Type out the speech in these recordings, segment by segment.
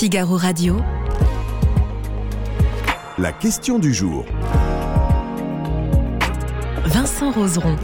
Figaro Radio. La question du jour. Vincent Roseron.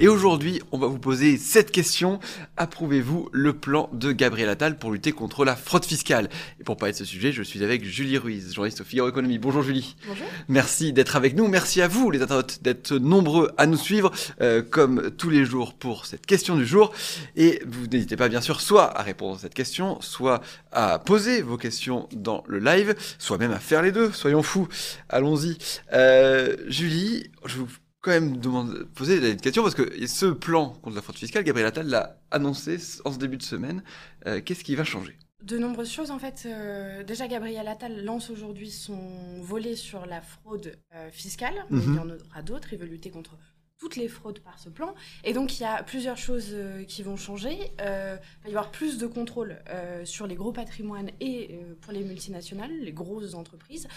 Et aujourd'hui, on va vous poser cette question. Approuvez-vous le plan de Gabriel Attal pour lutter contre la fraude fiscale? Et pour parler de ce sujet, je suis avec Julie Ruiz, journaliste au Figaro Économie. Bonjour Julie. Bonjour. Merci d'être avec nous. Merci à vous, les internautes, d'être nombreux à nous suivre, euh, comme tous les jours, pour cette question du jour. Et vous n'hésitez pas, bien sûr, soit à répondre à cette question, soit à poser vos questions dans le live, soit même à faire les deux. Soyons fous. Allons-y. Euh, Julie, je vous quand même demander, poser une question parce que ce plan contre la fraude fiscale, Gabriel Attal l'a annoncé en ce début de semaine. Euh, Qu'est-ce qui va changer? De nombreuses choses en fait. Euh, déjà, Gabriel Attal lance aujourd'hui son volet sur la fraude euh, fiscale. Mhm. Il y en aura d'autres. Il veut lutter contre toutes les fraudes par ce plan. Et donc, il y a plusieurs choses euh, qui vont changer. Euh, il va y avoir plus de contrôle euh, sur les gros patrimoines et pour les multinationales, les grosses entreprises,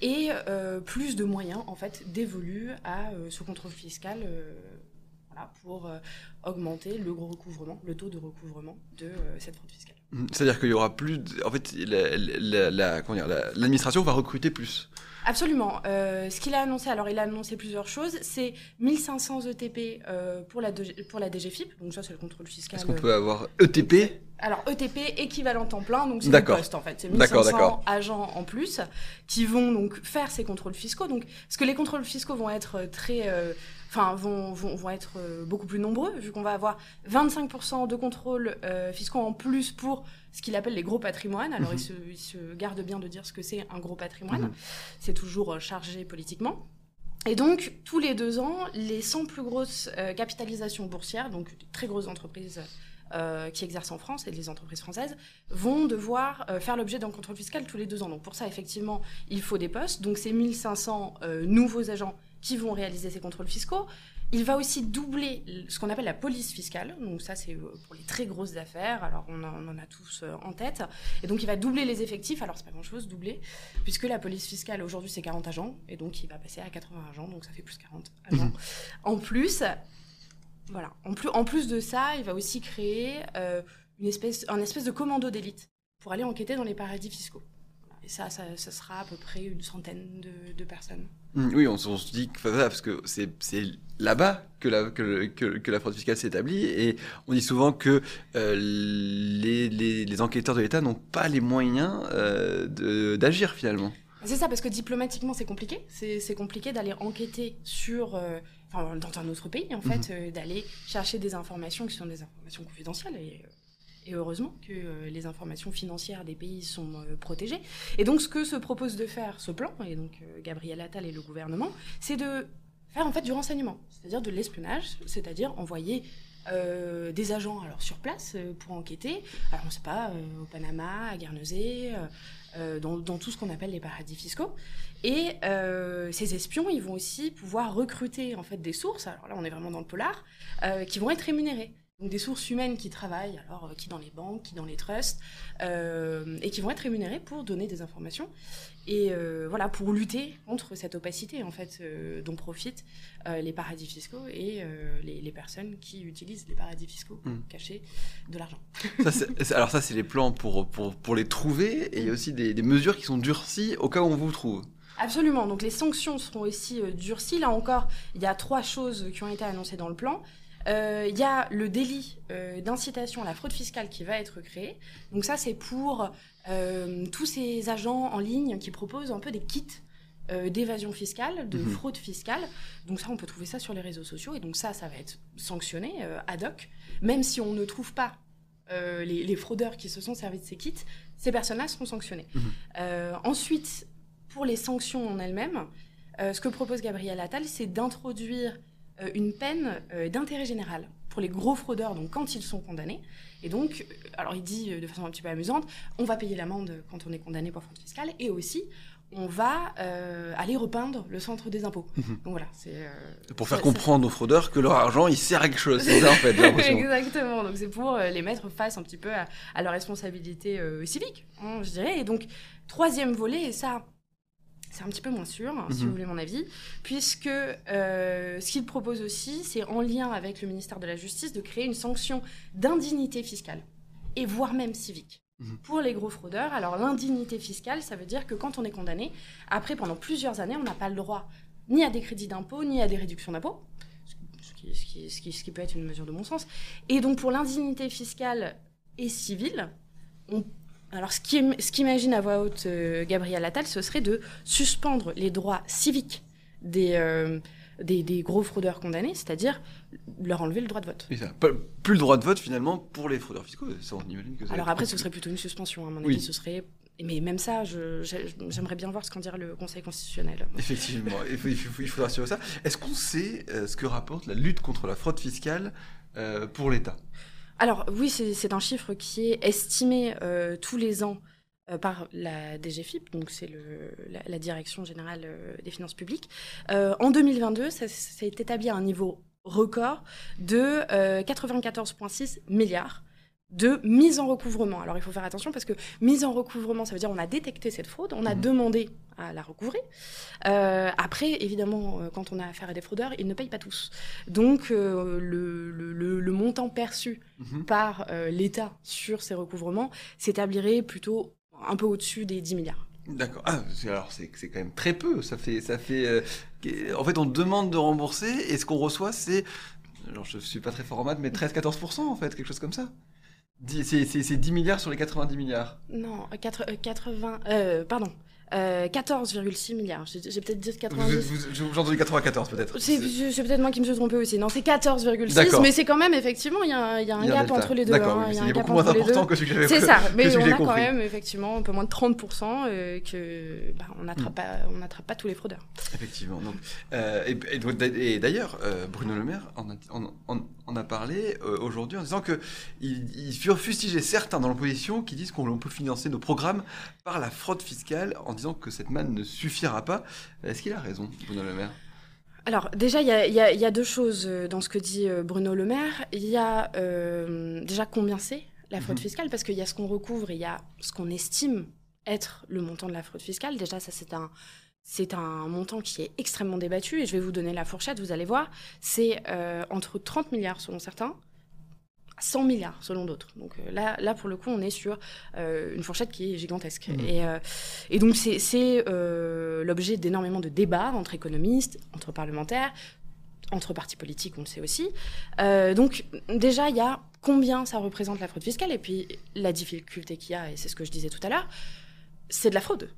et plus de moyens en fait dévolus à ce contrôle fiscal. pour augmenter le gros recouvrement, le taux de recouvrement de cette fraude fiscale. C'est-à-dire qu'il y aura plus. De... En fait, la- la- la- la- l'administration va recruter plus. Absolument. Euh, ce qu'il a annoncé, alors il a annoncé plusieurs choses, c'est 1500 ETP euh, pour, la pour la DGFIP, donc ça c'est le contrôle fiscal. Est-ce qu'on peut avoir ETP Alors ETP équivalent temps plein, donc c'est le poste en fait. C'est D'accord, 1500 d'accord. agents en plus qui vont donc faire ces contrôles fiscaux. Donc, parce que les contrôles fiscaux vont être très, euh, enfin vont, vont, vont être beaucoup plus nombreux vu qu'on va avoir 25% de contrôles euh, fiscaux en plus pour ce qu'il appelle les gros patrimoines. Alors Mhm. il, se, il se garde bien de dire ce que c'est un gros patrimoine. Mhm. C'est toujours euh, chargé politiquement. Et donc, tous les deux ans, les 100 plus grosses euh, capitalisations boursières, donc des très grosses entreprises euh, qui exercent en France et les entreprises françaises, vont devoir euh, faire l'objet d'un contrôle fiscal tous les deux ans. Donc pour ça, effectivement, il faut des postes. Donc c'est 1500 euh, nouveaux agents qui vont réaliser ces contrôles fiscaux. Il va aussi doubler ce qu'on appelle la police fiscale. Donc ça, c'est euh, pour les très grosses affaires. Alors on en, on en a tous euh, en tête. Et donc il va doubler les effectifs. Alors c'est pas grand-chose, doubler, puisque la police fiscale aujourd'hui c'est 40 agents, et donc il va passer à 80 agents. Donc ça fait plus 40 agents. Mhm. En plus, voilà. En plus, en plus de ça, il va aussi créer euh, une espèce, un espèce de commando d'élite pour aller enquêter dans les paradis fiscaux. Et ça, ça, ça sera à peu près une centaine de, de personnes. Mhm, Oui, on, se dit que parce que c'est là-bas que la, que, le- que, que la fraude fiscale s'établit et on dit souvent que euh, les, les, les enquêteurs de l'État n'ont pas les moyens euh, d'agir finalement. C'est ça, parce que diplomatiquement, c'est compliqué. C'est compliqué d'aller enquêter sur, euh, enfin, dans un autre pays, en fait, euh, d'aller chercher des informations qui sont des informations confidentielles. Et, et heureusement que euh, les informations financières des pays sont euh, protégées. Et donc, ce que se propose de faire ce plan, et donc euh, Gabriel Attal et le gouvernement, c'est de faire en fait du renseignement, c'est-à-dire de l'espionnage, c'est-à-dire envoyer des agents alors sur place pour enquêter. Alors on sait pas au Panama, à Guernesey, dans, tout ce qu'on appelle les paradis fiscaux. Et ces espions, ils vont aussi pouvoir recruter en fait des sources. Alors là, on est vraiment dans le polar, qui vont être rémunérées. Donc des sources humaines qui travaillent, alors euh, qui dans les banques, qui dans les trusts, euh, et qui vont être rémunérées pour donner des informations et euh, voilà pour lutter contre cette opacité en fait euh, dont profitent les paradis fiscaux et les, les personnes qui utilisent les paradis fiscaux pour Mm. cacher de l'argent. Alors ça, c'est les plans pour, pour, pour les trouver et il y a aussi des, des mesures qui sont durcies au cas où on vous trouve. Absolument. Donc les sanctions seront aussi durcies. Là encore, il y a trois choses qui ont été annoncées dans le plan. Euh, Il y a le délit euh, d'incitation à la fraude fiscale qui va être créé. Donc ça, c'est pour euh, tous ces agents en ligne qui proposent un peu des kits euh, d'évasion fiscale, de Mhm. fraude fiscale. Donc ça, on peut trouver ça sur les réseaux sociaux. Et donc ça, ça va être sanctionné euh, ad hoc. Même si on ne trouve pas euh, les, les fraudeurs qui se sont servis de ces kits, ces personnes-là seront sanctionnées. Mhm. Euh, ensuite, pour les sanctions en elles-mêmes, euh, ce que propose Gabriel Attal, c'est d'introduire euh, une peine euh, d'intérêt général pour les gros fraudeurs, donc quand ils sont condamnés. Et donc, euh, alors il dit euh, de façon un petit peu amusante, on va payer l'amende quand on est condamné pour fraude fiscale, et aussi on va euh, aller repeindre le centre des impôts. Mhm. Donc voilà, c'est euh, Pour faire comprendre aux fraudeurs que leur argent, il sert à quelque chose. C'est ça, en fait. Exactement. Donc c'est pour euh, les mettre face un petit peu à, à leur responsabilité euh, civique, hein, je dirais. Et donc troisième volet, et ça, c'est un petit peu moins sûr, si Mhm. vous voulez mon avis, puisque euh, ce qu'il propose aussi, c'est en lien avec le ministère de la Justice de créer une sanction d'indignité fiscale. et voire même civique. Mhm. Pour les gros fraudeurs, alors l'indignité fiscale, ça veut dire que quand on est condamné, après, pendant plusieurs années, on n'a pas le droit ni à des crédits d'impôt, ni à des réductions d'impôt, ce qui, ce, qui, ce, qui, ce qui peut être une mesure de bon sens. Et donc, pour l'indignité fiscale et civile, on alors, ce qu'imagine à voix haute euh, Gabriel Attal, ce serait de suspendre les droits civiques des, euh, des, des, gros fraudeurs condamnés, c'est-à-dire leur enlever le droit de vote. ça, plus le droit de vote finalement pour les fraudeurs fiscaux. Ça, on que ça Alors après, ce serait plutôt une suspension, à mon avis. Oui. Ce serait mais même ça, j'aimerais bien voir ce qu'en dira le Conseil constitutionnel. Effectivement, il, faut, il, faut, il faudra suivre ça. Est-ce qu'on sait euh, ce que rapporte la lutte contre la fraude fiscale euh, pour l'État? Alors oui, c'est un chiffre qui est estimé euh, tous les ans euh, par la DGFIP, donc c'est la, Direction générale euh, des finances publiques. En 2022, ça s'est établi à un niveau record de 94,6 milliards de mise en recouvrement. Alors il faut faire attention parce que mise en recouvrement, ça veut dire on a détecté cette fraude, on a mmh. demandé à la recouvrer. Euh, après, évidemment, euh, quand on a affaire à des fraudeurs, ils ne payent pas tous. Donc euh, le, le, le, montant perçu mmh. par euh, l'État sur ces recouvrements s'établirait plutôt un peu au-dessus des 10 milliards. D'accord. Ah, alors c'est quand même très peu. Ça fait, ça fait. En fait, on demande de rembourser et ce qu'on reçoit, c'est. Alors, je suis pas très fort en maths, mais 13-14% en fait, quelque chose comme ça. C'est 10 milliards sur les 90 milliards Non, 80. Euh, pardon. Euh, 14,6 milliards. J'ai peut-être dit 90. J'ai entendu 94 peut-être. C'est peut-être moi qui me suis trompé aussi. Non, c'est 14,6, mais c'est quand même effectivement, il y, a, y a un il y a gap entre les deux. D'accord, hein, il y a un beaucoup moins important que ce que j'avais C'est ça, mais on a quand même effectivement un peu moins de 30% euh, que bah, on n'attrape mm. pas, pas tous les fraudeurs. Effectivement. Donc, euh, et, et, et d'ailleurs, euh, Bruno Le Maire en a, en, en, en a parlé euh, aujourd'hui en disant que il, il fustigeait certains dans l'opposition qui disent qu'on peut financer nos programmes par la fraude fiscale en disant que cette manne ne suffira pas. Est-ce qu'il a raison, Bruno Le Maire? Alors déjà, il y, y, y a, deux choses euh, dans ce que dit euh, Bruno Le Maire. Il y a euh, déjà combien c'est la fraude mmh. fiscale, parce qu'il y a ce qu'on recouvre et il y a ce qu'on estime être le montant de la fraude fiscale. Déjà, ça c'est un, c'est un montant qui est extrêmement débattu et je vais vous donner la fourchette, vous allez voir. C'est euh, entre 30 milliards selon certains 100 milliards selon d'autres. Donc euh, là, là, pour le coup, on est sur euh, une fourchette qui est gigantesque. Mmh. Et, euh, et, donc, c'est euh, l'objet d'énormément de débats entre économistes, entre parlementaires, entre partis politiques, on le sait aussi. Donc, déjà, il y a combien ça représente la fraude fiscale, et puis la difficulté qu'il y a, et c'est ce que je disais tout à l'heure, c'est de la fraude.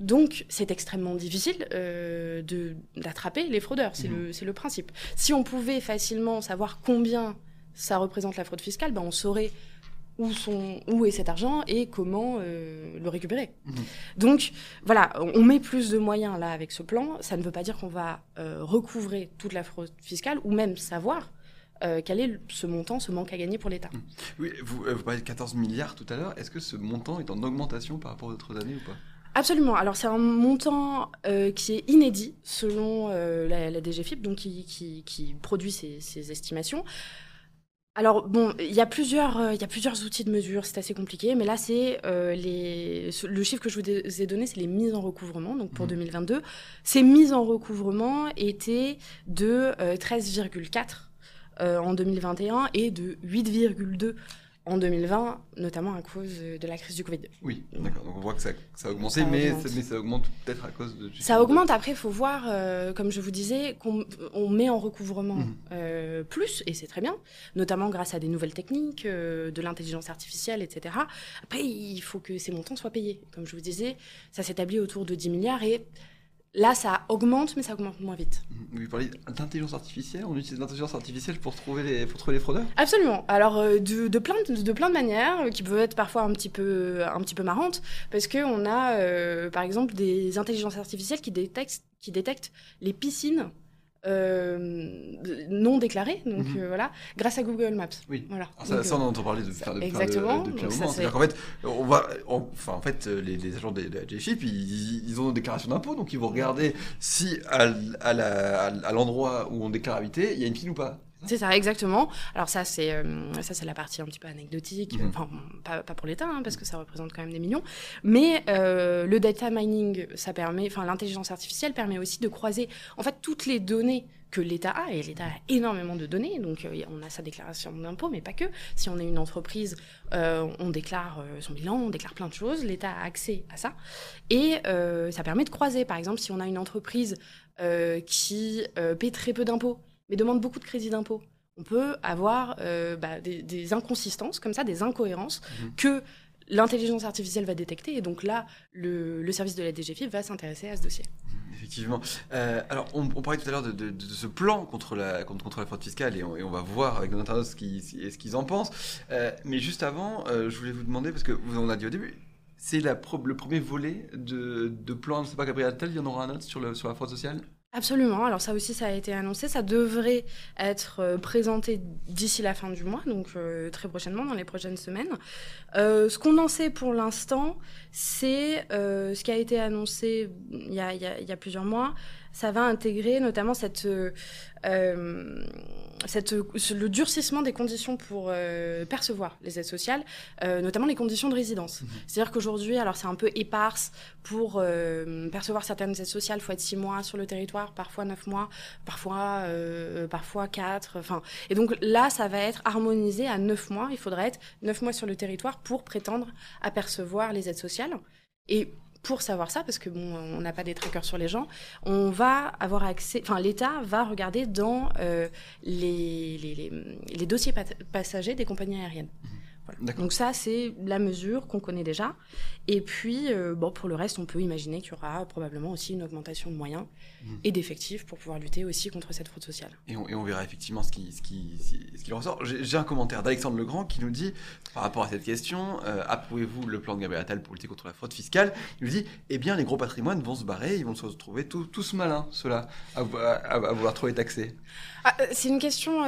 Donc, c'est extrêmement difficile euh, d'attraper les fraudeurs. C'est mmh. le, le principe. Si on pouvait facilement savoir combien ça représente la fraude fiscale, ben on saurait où, sont, où est cet argent et comment euh, le récupérer. Mmh. Donc voilà, on met plus de moyens là avec ce plan. Ça ne veut pas dire qu'on va euh, recouvrer toute la fraude fiscale ou même savoir euh, quel est ce montant, ce manque à gagner pour l'État. Mmh. Oui, vous, euh, vous parlez de 14 milliards tout à l'heure. Est-ce que ce montant est en augmentation par rapport aux autres années ou pas? Absolument. Alors c'est un montant euh, qui est inédit selon euh, la, la, DGFIP, donc qui, qui, qui produit ces, ces estimations. Alors bon, il y a plusieurs, euh, il y a plusieurs outils de mesure, c'est assez compliqué, mais là c'est euh, les, le chiffre que je vous ai donné, c'est les mises en recouvrement. Donc pour mmh. 2022, ces mises en recouvrement étaient de euh, 13,4 euh, en 2021 et de 8,2 en 2020, notamment à cause de la crise du Covid. Oui, d'accord. Donc on voit que ça, ça a augmenté, ça mais, augmente. mais, ça augmente peut-être à cause de... Ça augmente, après, il faut voir, euh, comme je vous disais, qu'on on met en recouvrement mmh. euh, plus, et c'est très bien, notamment grâce à des nouvelles techniques, euh, de l'intelligence artificielle, etc. Après, il faut que ces montants soient payés. Comme je vous disais, ça s'établit autour de 10 milliards, et Là, ça augmente, mais ça augmente moins vite. Vous parlez d'intelligence artificielle On utilise l'intelligence artificielle pour trouver les, pour trouver les fraudeurs Absolument. Alors, euh, de, de, plein de, de, plein de manières, euh, qui peuvent être parfois un petit peu, un petit peu marrantes, parce qu'on a, euh, par exemple, des intelligences artificielles qui détectent, qui détectent les piscines euh, non déclarés, donc mm -hmm. euh, voilà, grâce à Google Maps. Oui. Voilà. Alors ça, donc, ça, on entend parler de, ça, de, exactement. De, depuis un moment. C'est-à-dire qu'en fait, on va, on, enfin en fait, les, les agents de, la GFIP, ils, ils, ont une déclaration d'impôt, donc ils vont regarder si à l'endroit où on déclare habiter, il y a une pile ou pas. C'est ça, exactement. Alors ça, c'est euh, ça, c'est la partie un petit peu anecdotique. Mmh. Enfin, pas, pas pour l'État, hein, parce que ça représente quand même des millions. Mais euh, le data mining, ça permet, enfin, l'intelligence artificielle permet aussi de croiser, en fait, toutes les données que l'État a, et l'État a énormément de données, donc euh, on a sa déclaration d'impôt, mais pas que. Si on est une entreprise, euh, on déclare euh, son bilan, on déclare plein de choses, l'État a accès à ça, et ça permet de croiser. Par exemple, si on a une entreprise qui paie très peu d'impôts, mais demande beaucoup de crédit d'impôt, on peut avoir bah, des, inconsistances comme ça, des incohérences mmh. que l'intelligence artificielle va détecter. Et donc là, le, service de la DGFIP va s'intéresser à ce dossier. Effectivement. Euh, alors, on, parlait tout à l'heure de, ce plan contre la, contre, la fraude fiscale et on, va voir avec nos internautes ce qu'ils en pensent. Euh, mais juste avant, euh, je voulais vous demander, parce que vous en avez dit au début, c'est le premier volet de, de plan, je ne sais pas, Gabriel Attal, il y en aura un autre sur, le, sur la fraude sociale? Absolument. Alors ça aussi, ça a été annoncé. Ça devrait être euh, présenté d'ici la fin du mois, donc euh, très prochainement, dans les prochaines semaines. Euh, ce qu'on en sait pour l'instant, c'est ce qui a été annoncé il y a, il y a plusieurs mois. Ça va intégrer notamment cette euh, cette, le durcissement des conditions pour euh, percevoir les aides sociales, euh, notamment les conditions de résidence. Mhm. C'est-à-dire qu'aujourd'hui, alors c'est un peu éparse pour percevoir certaines aides sociales, il faut être six mois sur le territoire, parfois neuf mois, parfois parfois quatre. Enfin, et donc là, ça va être harmonisé à neuf mois. Il faudrait être neuf mois sur le territoire pour prétendre à percevoir les aides sociales. Et pour savoir ça, parce que on n'a pas des trackers sur les gens, on va avoir accès, enfin l'État va regarder dans euh, les, dossiers passagers des compagnies aériennes. Mmh. Donc ça, c'est la mesure qu'on connaît déjà. Et puis, euh, bon, pour le reste, on peut imaginer qu'il y aura probablement aussi une augmentation de moyens mmh. et d'effectifs pour pouvoir lutter aussi contre cette fraude sociale. Et on, verra effectivement ce qui, ce qui, ce qui ressort. J'ai un commentaire d'Alexandre Legrand qui nous dit, par rapport à cette question, euh, approuvez-vous le plan de Gabriel Attal pour lutter contre la fraude fiscale? Il nous dit, eh bien, les gros patrimoines vont se barrer, ils vont se retrouver tous malins, ceux-là, à, vouloir trop être taxés. Ah, euh, c'est une question,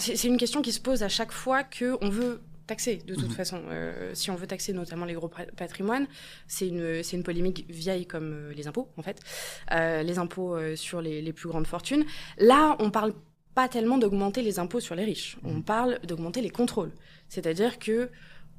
c'est une question qui se pose à chaque fois qu'on veut taxer de toute mhm. façon. Euh, si on veut taxer notamment les gros patrimoines, c'est une, c'est une polémique vieille comme euh, les impôts, en fait. Euh, les impôts sur les, les, plus grandes fortunes. Là, on parle pas tellement d'augmenter les impôts sur les riches. On mhm. parle d'augmenter les contrôles. C'est-à-dire que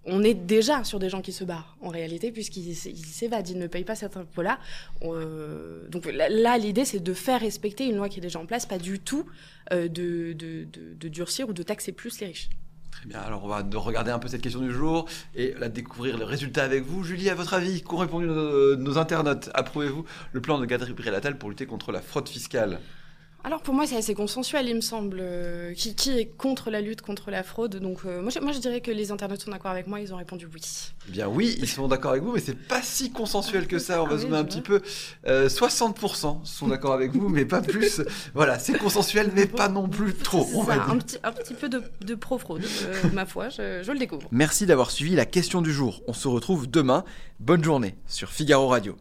on est déjà sur des gens qui se barrent, en réalité, puisqu'ils s'évadent, ils ne payent pas cet impôt-là. donc là, l'idée, c'est de faire respecter une loi qui est déjà en place, pas du tout de, de, de durcir ou de taxer plus les riches. Très bien, alors on va regarder un peu cette question du jour et la découvrir le résultat avec vous. Julie, à votre avis, qu'ont répondu nos, internautes? Approuvez-vous le plan de Gabriel Attal pour lutter contre la fraude fiscale? Alors pour moi c'est assez consensuel il me semble. Euh, qui, est contre la lutte contre la fraude Donc euh, moi, je, moi je dirais que les internautes sont d'accord avec moi, ils ont répondu oui. Eh bien oui, ils sont d'accord avec vous, mais c'est pas si consensuel que ça. On va ah zoomer un petit peu. 60% euh, sont d'accord avec vous, mais pas plus. voilà, c'est consensuel, mais pas non plus trop. On va Un, petit, un petit peu de, pro-fraude, ma foi, je, je le découvre. Merci d'avoir suivi la question du jour. On se retrouve demain. Bonne journée sur Figaro Radio.